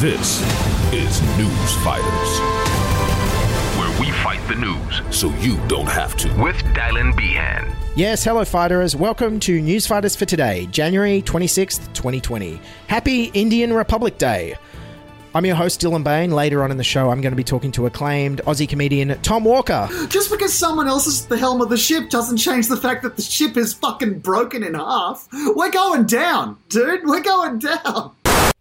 This is News Fighters, where we fight the news so you don't have to. With Dylan Behan. Yes, hello, fighters. Welcome to News Fighters for today, January 26th, 2020. Happy Indian Republic Day. I'm your host, Dylan Behan. Later on in the show, I'm going to be talking to acclaimed Aussie comedian Tom Walker. Just because someone else is at the helm of the ship doesn't change the fact that the ship is fucking broken in half. We're going down, dude. We're going down.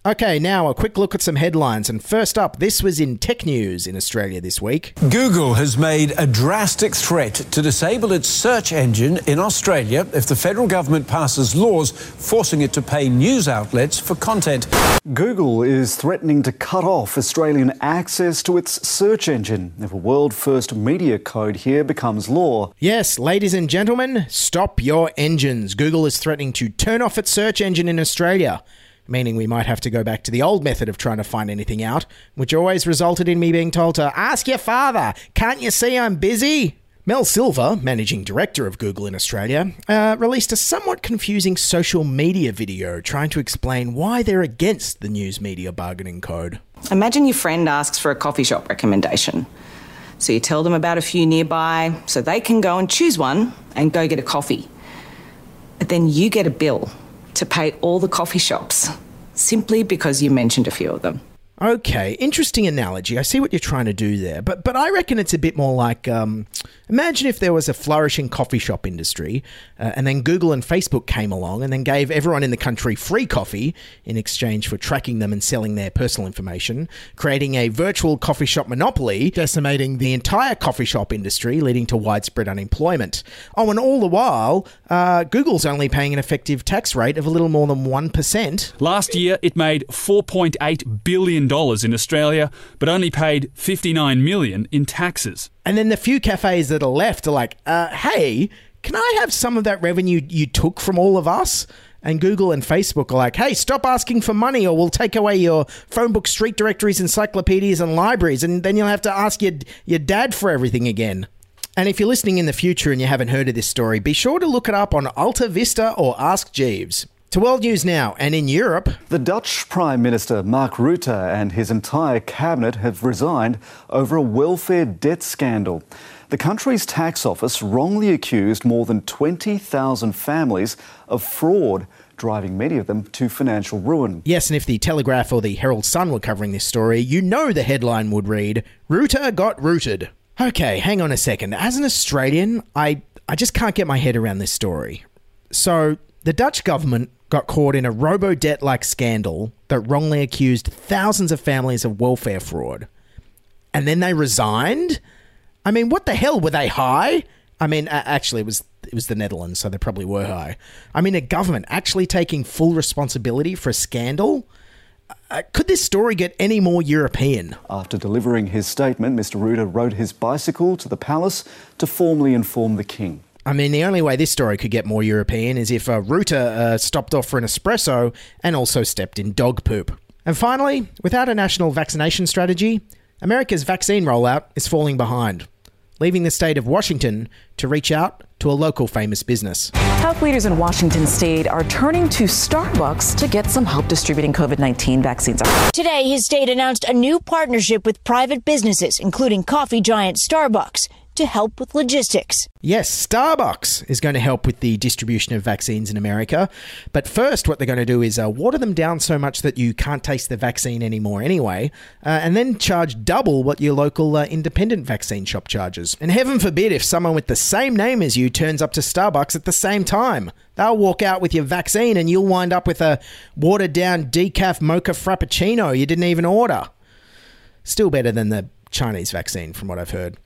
Okay, now a quick look at some headlines. And first up, this was in tech news in Australia this week. Google has made a drastic threat to disable its search engine in Australia if the federal government passes laws forcing it to pay news outlets for content. Google is threatening to cut off Australian access to its search engine if a world first media code here becomes law. Yes, ladies and gentlemen, stop your engines. Google is threatening to turn off its search engine in Australia. Meaning we might have to go back to the old method of trying to find anything out, which always resulted in me being told to ask your father, can't you see I'm busy? Mel Silva, managing director of Google in Australia, uh, released a somewhat confusing social media video trying to explain why they're against the news media bargaining code. Imagine your friend asks for a coffee shop recommendation. So you tell them about a few nearby so they can go and choose one and go get a coffee. But then you get a bill to pay all the coffee shops simply because you mentioned a few of them. Okay, interesting analogy. I see what you're trying to do there, but but I reckon it's a bit more like um, imagine if there was a flourishing coffee shop industry, uh, and then Google and Facebook came along and then gave everyone in the country free coffee in exchange for tracking them and selling their personal information, creating a virtual coffee shop monopoly, decimating the entire coffee shop industry, leading to widespread unemployment. Oh, and all the while, uh, Google's only paying an effective tax rate of a little more than one percent. Last year, it made 4.8 billion dollars in Australia, but only paid 59 million in taxes. And then the few cafes that are left are like, uh, hey, can I have some of that revenue you took from all of us? And Google and Facebook are like, hey, stop asking for money or we'll take away your phone book, street directories, encyclopedias, and libraries. And then you'll have to ask your, your dad for everything again. And if you're listening in the future and you haven't heard of this story, be sure to look it up on Alta Vista or Ask Jeeves. To World News Now, and in Europe, The Dutch Prime Minister Mark Rutte and his entire cabinet have resigned over a welfare debt scandal. The country's tax office wrongly accused more than 20,000 families of fraud, driving many of them to financial ruin. yes, and if the Telegraph or the Herald Sun were covering this story, you know the headline would read Rutter got rooted. Okay, hang on a second. As an Australian, I, I just can't get my head around this story. So, the Dutch government got caught in a robo debt like scandal that wrongly accused thousands of families of welfare fraud. And then they resigned? I mean, what the hell were they high? I mean, actually, it was it was the Netherlands, so they probably were high. I mean, a government actually taking full responsibility for a scandal. Uh, could this story get any more European? After delivering his statement, Mr. Rutte rode his bicycle to the palace to formally inform the king. I mean, the only way this story could get more European is if a Rutte uh, stopped off for an espresso and also stepped in dog poop. And finally, without a national vaccination strategy, America's vaccine rollout is falling behind, leaving the state of Washington to reach out to a local famous business. Health leaders in Washington state are turning to Starbucks to get some help distributing COVID 19 vaccines. Today, his state announced a new partnership with private businesses, including coffee giant Starbucks to help with logistics. Yes, Starbucks is going to help with the distribution of vaccines in America. But first, what they're going to do is uh, water them down so much that you can't taste the vaccine anymore anyway, uh, and then charge double what your local uh, independent vaccine shop charges. And heaven forbid if someone with the same name as you turns up to Starbucks at the same time. They'll walk out with your vaccine and you'll wind up with a watered down decaf mocha frappuccino you didn't even order. Still better than the Chinese vaccine, from what I've heard.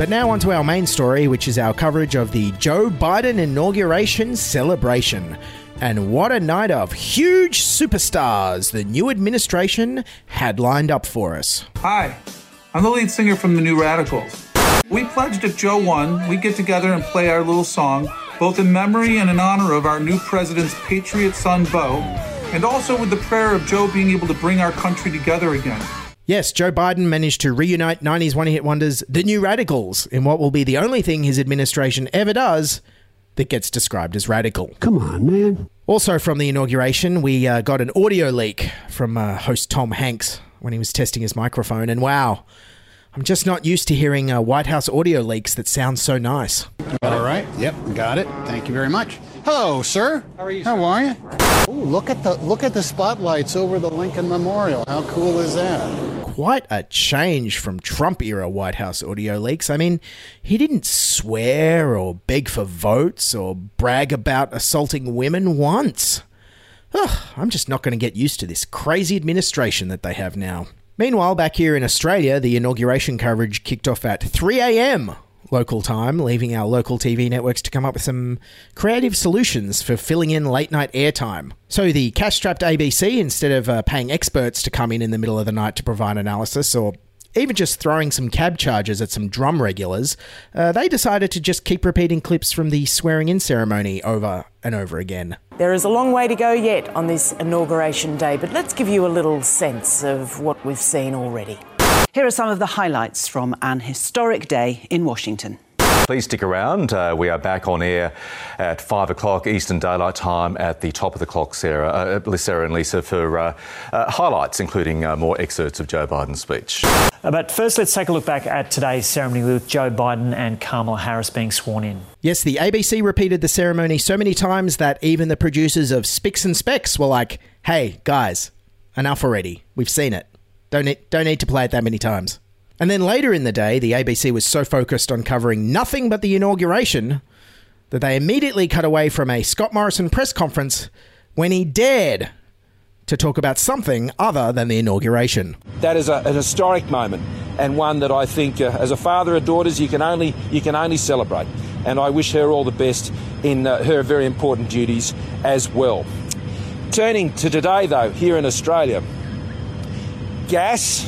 But now, on to our main story, which is our coverage of the Joe Biden inauguration celebration. And what a night of huge superstars the new administration had lined up for us. Hi, I'm the lead singer from the New Radicals. We pledged if Joe won, we'd get together and play our little song, both in memory and in honor of our new president's patriot son, Bo, and also with the prayer of Joe being able to bring our country together again. Yes, Joe Biden managed to reunite 90s one hit wonders, the New Radicals, in what will be the only thing his administration ever does that gets described as radical. Come on, man. Also, from the inauguration, we uh, got an audio leak from uh, host Tom Hanks when he was testing his microphone, and wow. I'm just not used to hearing uh, White House audio leaks that sound so nice. All right. Yep. Got it. Thank you very much. Hello, sir. How are you? How are you? Ooh, look at the look at the spotlights over the Lincoln Memorial. How cool is that? Quite a change from Trump era White House audio leaks. I mean, he didn't swear or beg for votes or brag about assaulting women once. Ugh, I'm just not going to get used to this crazy administration that they have now. Meanwhile, back here in Australia, the inauguration coverage kicked off at 3 a.m. local time, leaving our local TV networks to come up with some creative solutions for filling in late night airtime. So, the cash strapped ABC, instead of uh, paying experts to come in in the middle of the night to provide analysis or even just throwing some cab charges at some drum regulars, uh, they decided to just keep repeating clips from the swearing in ceremony over and over again. There is a long way to go yet on this inauguration day, but let's give you a little sense of what we've seen already. Here are some of the highlights from an historic day in Washington. Please stick around. Uh, we are back on air at 5 o'clock Eastern Daylight Time at the top of the clock, Sarah, uh, Sarah and Lisa, for uh, uh highlights, including uh, more excerpts of Joe Biden's speech. Uh, but first, let's take a look back at today's ceremony with Joe Biden and Kamala Harris being sworn in. Yes, the ABC repeated the ceremony so many times that even the producers of Spicks and Specks were like, hey, guys, enough already. We've seen it. Don't need, don't need to play it that many times. And then later in the day, the ABC was so focused on covering nothing but the inauguration that they immediately cut away from a Scott Morrison press conference when he dared to talk about something other than the inauguration. That is a, an historic moment and one that I think, uh, as a father of daughters, you can only you can only celebrate. And I wish her all the best in uh, her very important duties as well. Turning to today, though, here in Australia, gas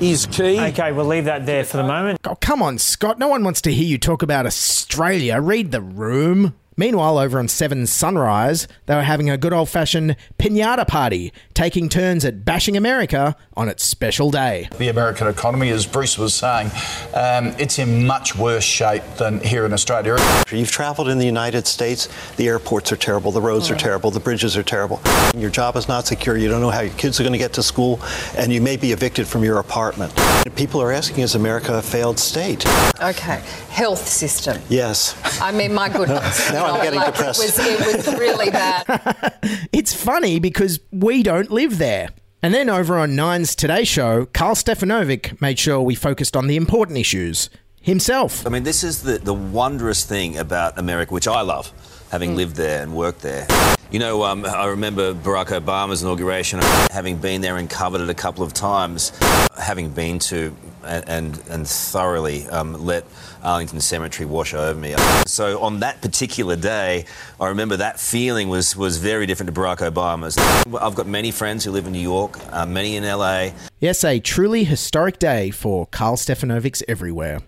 is key. Okay, we'll leave that there for the moment. Oh, come on, Scott. No one wants to hear you talk about Australia. Read the room. Meanwhile, over on Seven Sunrise, they were having a good old fashioned pinata party, taking turns at bashing America on its special day. The American economy, as Bruce was saying, um, it's in much worse shape than here in Australia. You've travelled in the United States, the airports are terrible, the roads are terrible, the bridges are terrible. Your job is not secure, you don't know how your kids are going to get to school, and you may be evicted from your apartment. People are asking, is America a failed state? Okay, health system. Yes. I mean, my goodness. now I'm getting like depressed. It was, it was really bad. it's funny because we don't live there. And then over on Nine's Today Show, Karl Stefanovic made sure we focused on the important issues himself. I mean, this is the, the wondrous thing about America, which I love, having mm. lived there and worked there. You know, um, I remember Barack Obama's inauguration, having been there and covered it a couple of times, having been to and, and, and thoroughly um, let Arlington Cemetery wash over me. So on that particular day, I remember that feeling was, was very different to Barack Obama's. I've got many friends who live in New York, uh, many in LA. Yes, a truly historic day for Karl Stefanovics everywhere.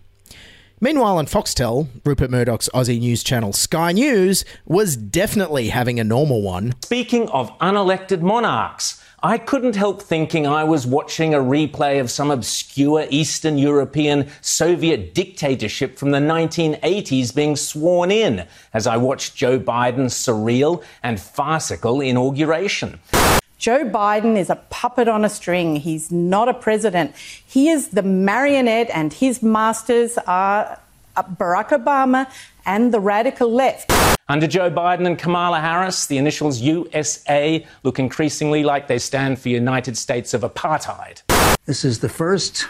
Meanwhile, on Foxtel, Rupert Murdoch's Aussie news channel Sky News was definitely having a normal one. Speaking of unelected monarchs, I couldn't help thinking I was watching a replay of some obscure Eastern European Soviet dictatorship from the 1980s being sworn in as I watched Joe Biden's surreal and farcical inauguration. Joe Biden is a puppet on a string. He's not a president. He is the marionette, and his masters are uh, Barack Obama and the radical left. Under Joe Biden and Kamala Harris, the initials USA look increasingly like they stand for United States of Apartheid. This is the first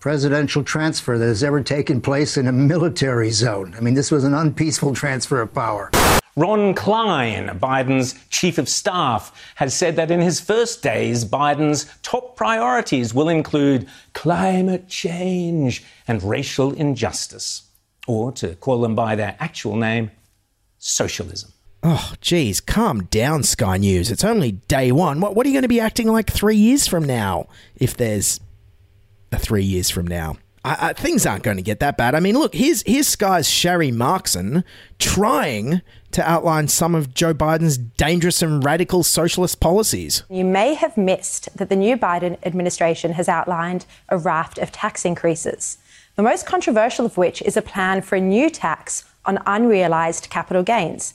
presidential transfer that has ever taken place in a military zone. I mean, this was an unpeaceful transfer of power. Ron Klain, Biden's chief of staff, has said that in his first days, Biden's top priorities will include climate change and racial injustice. Or, to call them by their actual name, socialism. Oh, geez, calm down, Sky News. It's only day one. What, what are you going to be acting like three years from now if there's a three years from now? I, I, things aren't going to get that bad. I mean, look, here's, here's Sky's Sharri Markson trying to outline some of Joe Biden's dangerous and radical socialist policies. You may have missed that the new Biden administration has outlined a raft of tax increases, the most controversial of which is a plan for a new tax on unrealized capital gains.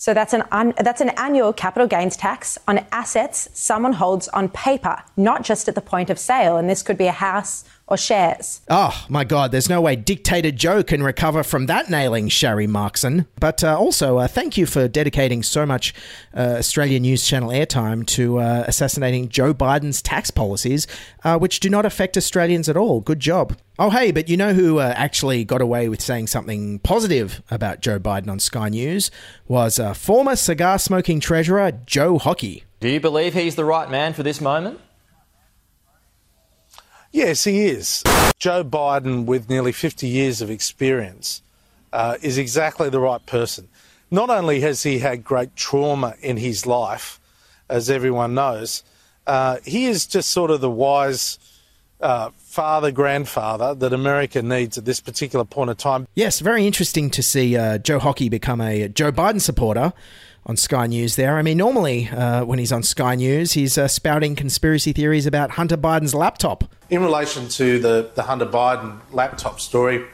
So that's an un, that's an annual capital gains tax on assets someone holds on paper, not just at the point of sale. And this could be a house or shares. Oh my God! There's no way Dictator Joe can recover from that nailing, Sharri Markson. But uh, also, uh, thank you for dedicating so much uh, Australian News Channel airtime to uh, assassinating Joe Biden's tax policies, uh, which do not affect Australians at all. Good job. Oh, hey, but you know who uh, actually got away with saying something positive about Joe Biden on Sky News was uh, former cigar smoking treasurer Joe Hockey. Do you believe he's the right man for this moment? Yes, he is. Joe Biden, with nearly 50 years of experience, uh, is exactly the right person. Not only has he had great trauma in his life, as everyone knows, uh, he is just sort of the wise uh, father, grandfather that America needs at this particular point of time. Yes, very interesting to see uh, Joe Hockey become a Joe Biden supporter on Sky News there. I mean, normally uh, when he's on Sky News, he's uh, spouting conspiracy theories about Hunter Biden's laptop. In relation to the, the Hunter Biden laptop story,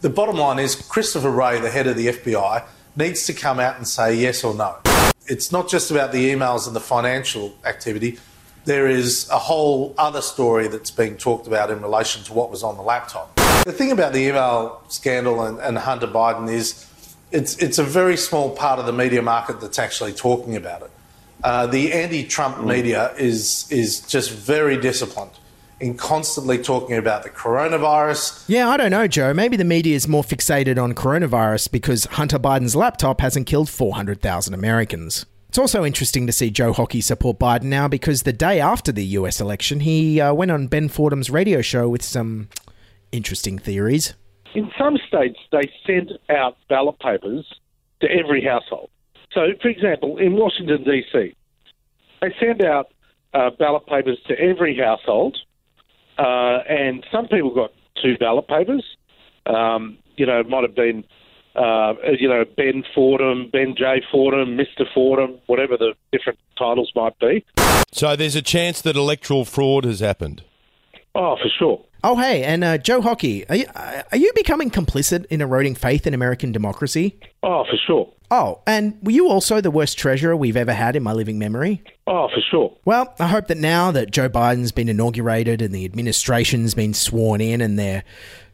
the bottom line is Christopher Wray, the head of the FBI, needs to come out and say yes or no. It's not just about the emails and the financial activity. There is a whole other story that's being talked about in relation to what was on the laptop. The thing about the email scandal and, and Hunter Biden is it's, it's a very small part of the media market that's actually talking about it. Uh, the anti-Trump media is is just very disciplined in constantly talking about the coronavirus. Yeah, I don't know, Joe. Maybe the media is more fixated on coronavirus because Hunter Biden's laptop hasn't killed 400,000 Americans. It's also interesting to see Joe Hockey support Biden now because the day after the US election, he uh, went on Ben Fordham's radio show with some interesting theories. In some states, they send out ballot papers to every household. So, for example, in Washington, D.C., they send out uh, ballot papers to every household, uh, and some people got two ballot papers. Um, you know, it might have been, uh, you know, Ben Fordham, Ben J. Fordham, Mr. Fordham, whatever the different titles might be. So there's a chance that electoral fraud has happened. Oh, for sure. Oh, hey, and uh, Joe Hockey, are you, are you becoming complicit in eroding faith in American democracy? Oh, for sure. Oh, and were you also the worst treasurer we've ever had in my living memory? Oh, for sure. Well, I hope that now that Joe Biden's been inaugurated and the administration's been sworn in and they're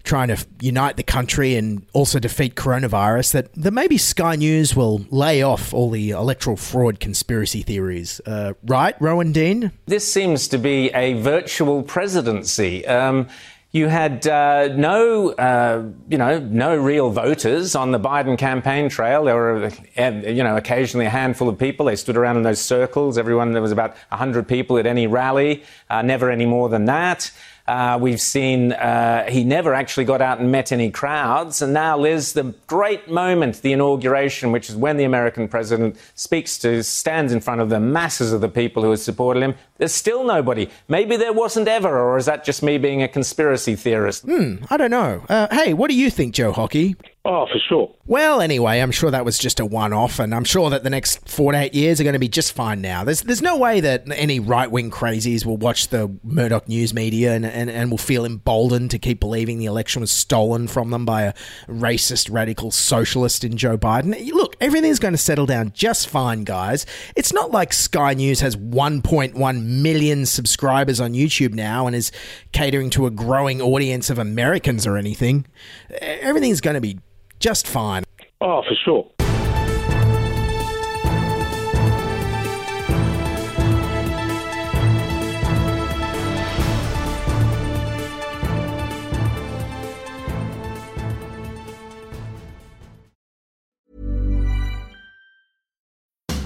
trying to unite the country and also defeat coronavirus, that, that maybe Sky News will lay off all the electoral fraud conspiracy theories. Uh, right, Rowan Dean? This seems to be a virtual presidency. Um, you had uh, no, uh, you know, no real voters on the Biden campaign trail. There were, uh, you know, occasionally a handful of people. They stood around in those circles. Everyone, there was about 100 people at any rally, uh, never any more than that. Uh, we've seen uh, he never actually got out and met any crowds. And now, Liz, the great moment, the inauguration, which is when the American president speaks to, stands in front of the masses of the people who have supported him. There's still nobody. Maybe there wasn't ever, or is that just me being a conspiracy theorist? Hmm, I don't know. Uh, hey, what do you think, Joe Hockey? Oh, for sure. Well, anyway, I'm sure that was just a one-off, and I'm sure that the next four to eight years are going to be just fine. Now, there's there's no way that any right-wing crazies will watch the Murdoch news media and, and, and will feel emboldened to keep believing the election was stolen from them by a racist, radical socialist in Joe Biden. Look, everything's going to settle down just fine, guys. It's not like Sky News has 1.1 million subscribers on YouTube now and is catering to a growing audience of Americans or anything. Everything's going to be just fine. Oh, for sure.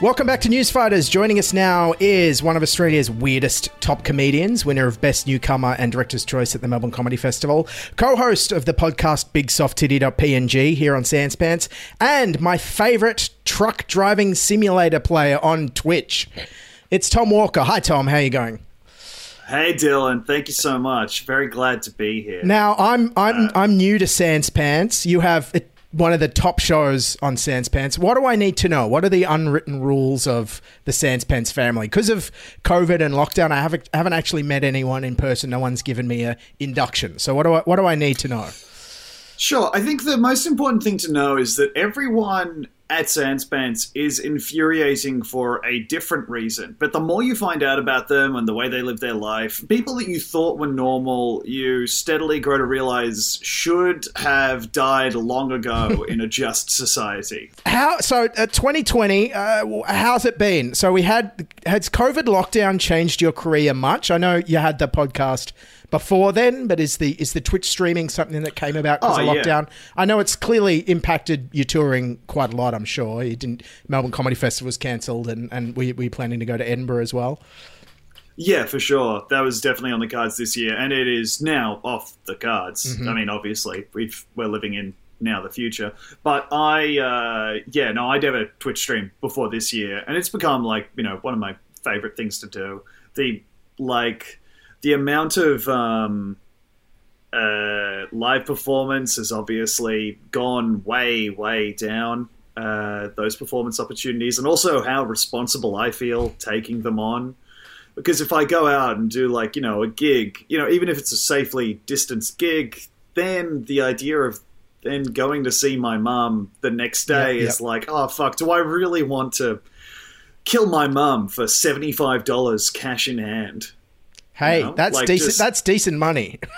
Welcome back to Newsfighters. Joining us now is one of Australia's weirdest top comedians, winner of Best Newcomer and Director's Choice at the Melbourne Comedy Festival, co host of the podcast Big Soft Titty.png here on Sanspants, and my favourite truck driving simulator player on Twitch. It's Tom Walker. Hi, Tom. How are you going? Hey Dylan, thank you so much. Very glad to be here. Now I'm I'm uh, I'm new to Sans Pants. You have it- one of the top shows on Sanspants. What do I need to know? What are the unwritten rules of the Sanspants family? Because of COVID and lockdown, I haven't haven't actually met anyone in person. No one's given me a induction. So what do I what do I need to know? Sure. I think the most important thing to know is that everyone at Sanspants is infuriating for a different reason. But the more you find out about them and the way they live their life, people that you thought were normal, you steadily grow to realize should have died long ago in a just society. How so? Uh, 2020. Uh, how's it been? So we had has COVID lockdown changed your career much? I know you had the podcast before then, but is the is the Twitch streaming something that came about because Oh, of yeah. lockdown? I know it's clearly impacted your touring quite a lot. I'm sure you didn't. Melbourne Comedy Festival was cancelled, and and we we planning to go to Edinburgh as well. Yeah, for sure. That was definitely on the cards this year, and it is now off the cards. Mhm. I mean, obviously, we've, we're living in now the future. But I, uh, yeah, no, I did a Twitch stream before this year, and it's become like you know one of my favorite things to do. The like the amount of um, uh, live performance has obviously gone way, way down. Uh, those performance opportunities, and also how responsible I feel taking them on because if I go out and do like you know a gig, you know even if it's a safely distanced gig, then the idea of then going to see my mum the next day Yep, is like, oh fuck, do I really want to kill my mum for seventy five dollars cash in hand? Hey, You know, that's like decent. just- That's decent money.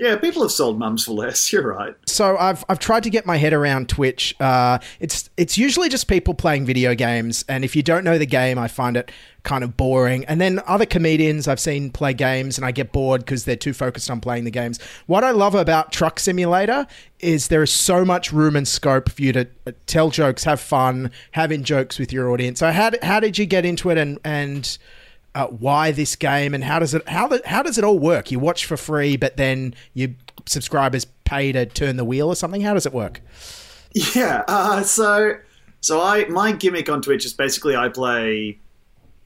Yeah, people have sold mums for less. You're right. So I've I've tried to get my head around Twitch. Uh, it's it's usually just people playing video games, and if you don't know the game, I find it kind of boring. And then other comedians I've seen play games, and I get bored because they're too focused on playing the games. What I love about Truck Simulator is there is so much room and scope for you to uh, tell jokes, have fun, having jokes with your audience. So how did, how did you get into it, and and uh, why this game and how does it how the, how does it all work? You watch for free, but then your subscribers pay to turn the wheel or something. How does it work? Yeah. Uh, so so I my gimmick on Twitch is basically I play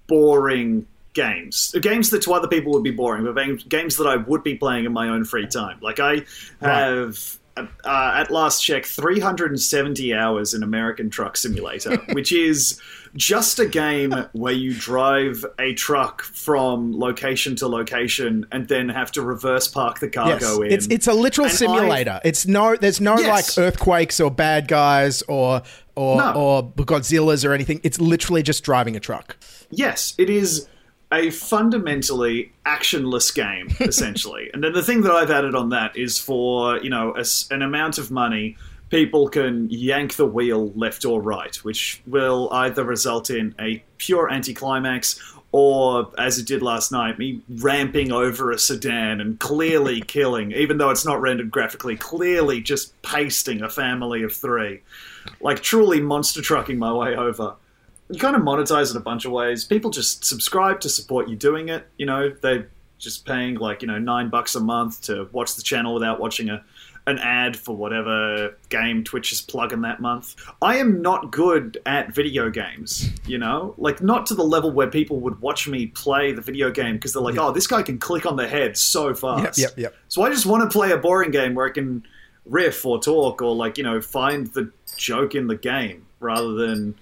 boring games, games that to other people would be boring, but games that I would be playing in my own free time. Like I have. Uh, at last check, 370 hours in American Truck Simulator, which is just a game where you drive a truck from location to location and then have to reverse park the cargo in. It's it's a literal And simulator. it's no there's no Yes. like earthquakes or bad guys or or No. or Godzillas or anything. It's literally just driving a truck. Yes, it is a fundamentally actionless game, essentially. and then the thing that I've added on that is for, you know, a an amount of money, people can yank the wheel left or right, which will either result in a pure anticlimax or, as it did last night, me ramping over a sedan and clearly killing, even though it's not rendered graphically, clearly just pasting a family of three. Like truly monster trucking my way over you kind of monetize it a bunch of ways. People just subscribe to support you doing it. You know, they're just paying like you know nine bucks a month to watch the channel without watching a an ad for whatever game Twitch is plugging that month. I am not good at video games, you know? Like not to the level where people would watch me play the video game because they're like, "Oh, this guy can click on the head so fast." Yep, yep, yep. So I just want to play a boring game where I can riff or talk or like, you know, find the joke in the game rather than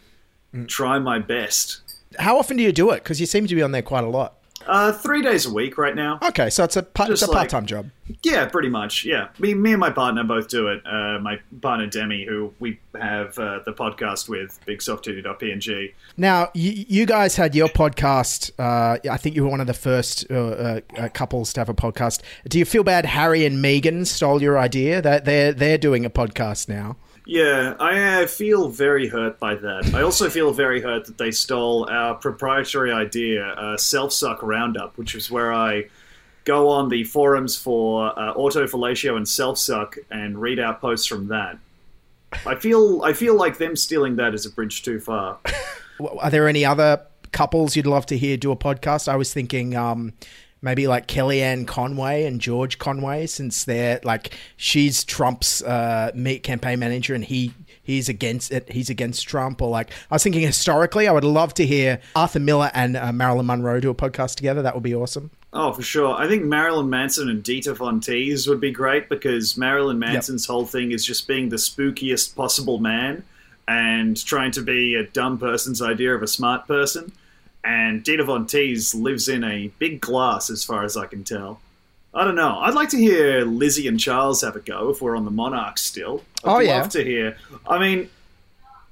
mm. try my best. How often do you do it? Because you seem to be on there quite a lot. Uh, three days a week right now. Okay, so it's a pa- it's a like- part time job. Yeah, pretty much. Yeah, me, me and my partner both do it. Uh, my partner Demi, who we have uh, the podcast with, BigSoftTitty.png. Now, you, you guys had your podcast. Uh, I think you were one of the first uh, uh, couples to have a podcast. Do you feel bad Harry and Meghan stole your idea? That they're they're doing a podcast now. Yeah, I uh, feel very hurt by that. I also feel very hurt that they stole our proprietary idea, uh, Self Suck Roundup, which is where I go on the forums for uh, autofellatio and self suck and read out posts from that. I feel I feel like them stealing that is a bridge too far. Are there any other couples you'd love to hear do a podcast? I was thinking um, maybe like Kellyanne Conway and George Conway, since they're like she's Trump's uh, meet campaign manager and he he's against it. He's against Trump. Or like I was thinking historically, I would love to hear Arthur Miller and uh, Marilyn Monroe do a podcast together. That would be awesome. Oh, for sure. I think Marilyn Manson and Dita Von Teese would be great because Marilyn Manson's whole thing is just being the spookiest possible man and trying to be a dumb person's idea of a smart person. And Dita Von Teese lives in a big glass, as far as I can tell. I don't know. I'd like to hear Lizzie and Charles have a go if we're on the Monarchs still. I'd Oh, love yeah. to hear. I mean,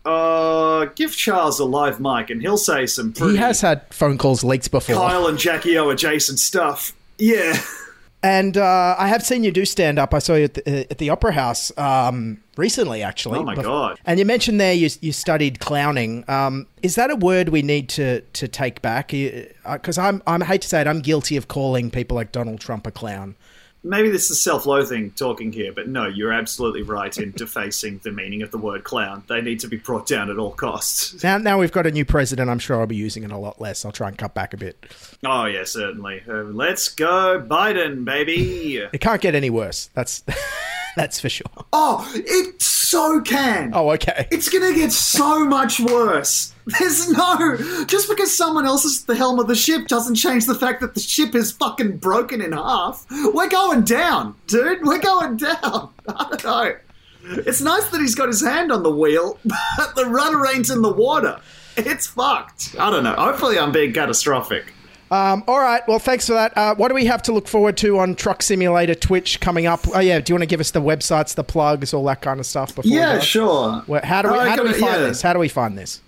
uh, give Charles a live mic and he'll say some pretty He has had phone calls leaked before. Kyle and Jackie O adjacent stuff. Yeah. And uh, I have seen you do stand up. I saw you at the, at the Opera House um, recently, actually. Oh my Bef- God. And you mentioned there you, you studied clowning. Um, is that a word we need to, to take back? Because I'm, I'm I hate to say it, I'm guilty of calling people like Donald Trump a clown. Maybe this is self-loathing talking here, but no, you're absolutely right in defacing the meaning of the word clown. They need to be brought down at all costs. Now, now we've got a new president. I'm sure I'll be using it a lot less. I'll try and cut back a bit. Oh yeah, certainly. Uh, let's go, Biden, baby. It can't get any worse. That's that's for sure. Oh, it so can. Oh, okay. It's gonna get so much worse. There's no just because someone else is at the helm of the ship doesn't change the fact that the ship is fucking broken in half. We're going down, dude. We're going down. I don't know. It's nice that he's got his hand on the wheel, but the rudder ain't in the water. It's fucked. I don't know. Hopefully, I'm being catastrophic. Um, all right. Well, thanks for that. Uh, what do we have to look forward to on Truck Simulator Twitch coming up? Oh yeah. Do you want to give us the websites, the plugs, all that kind of stuff? Before Yeah, sure. How do we Uh, how do we find yeah. this? How do we find this?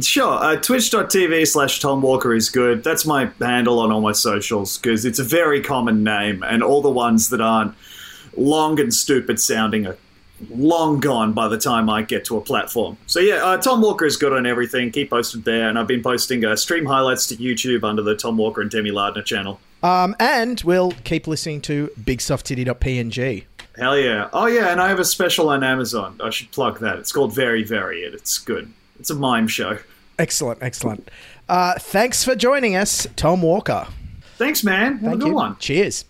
Sure. Uh, Twitch.tv slash Tom Walker is good. That's my handle on all my socials because it's a very common name, and all the ones that aren't long and stupid sounding are long gone by the time I get to a platform. So yeah, uh, Tom Walker is good on everything. Keep posted there, and I've been posting uh, stream highlights to YouTube under the Tom Walker and Demi Lardner channel. Um, and we'll keep listening to bigsofttitty.png. Hell yeah! Oh yeah, and I have a special on Amazon. I should plug that. It's called Very Very It. It's good. It's a mime show. Excellent, excellent. Uh, thanks for joining us, Tom Walker. Thanks, man. Have a good you. one. Cheers.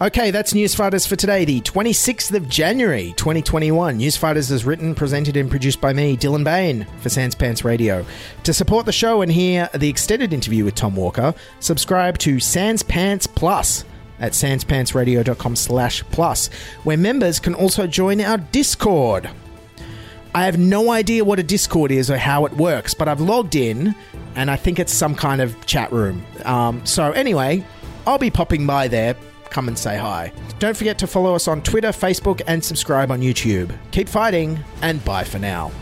Okay, that's Newsfighters for today, the 26th of January 2021. Newsfighters is written, presented, and produced by me, Dylan Behan, for Sans Pants Radio. To support the show and hear the extended interview with Tom Walker, subscribe to Sans Pants Plus at sanspantsradio.com slash plus, where members can also join our Discord. I have no idea what a Discord is or how it works, but I've logged in and I think it's some kind of chat room. Um, so, anyway, I'll be popping by there. Come and say hi. Don't forget to follow us on Twitter, Facebook, and subscribe on YouTube. Keep fighting, and bye for now.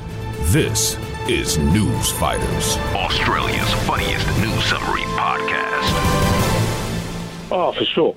This is News Fighters, Australia's funniest news summary podcast. Oh, for sure.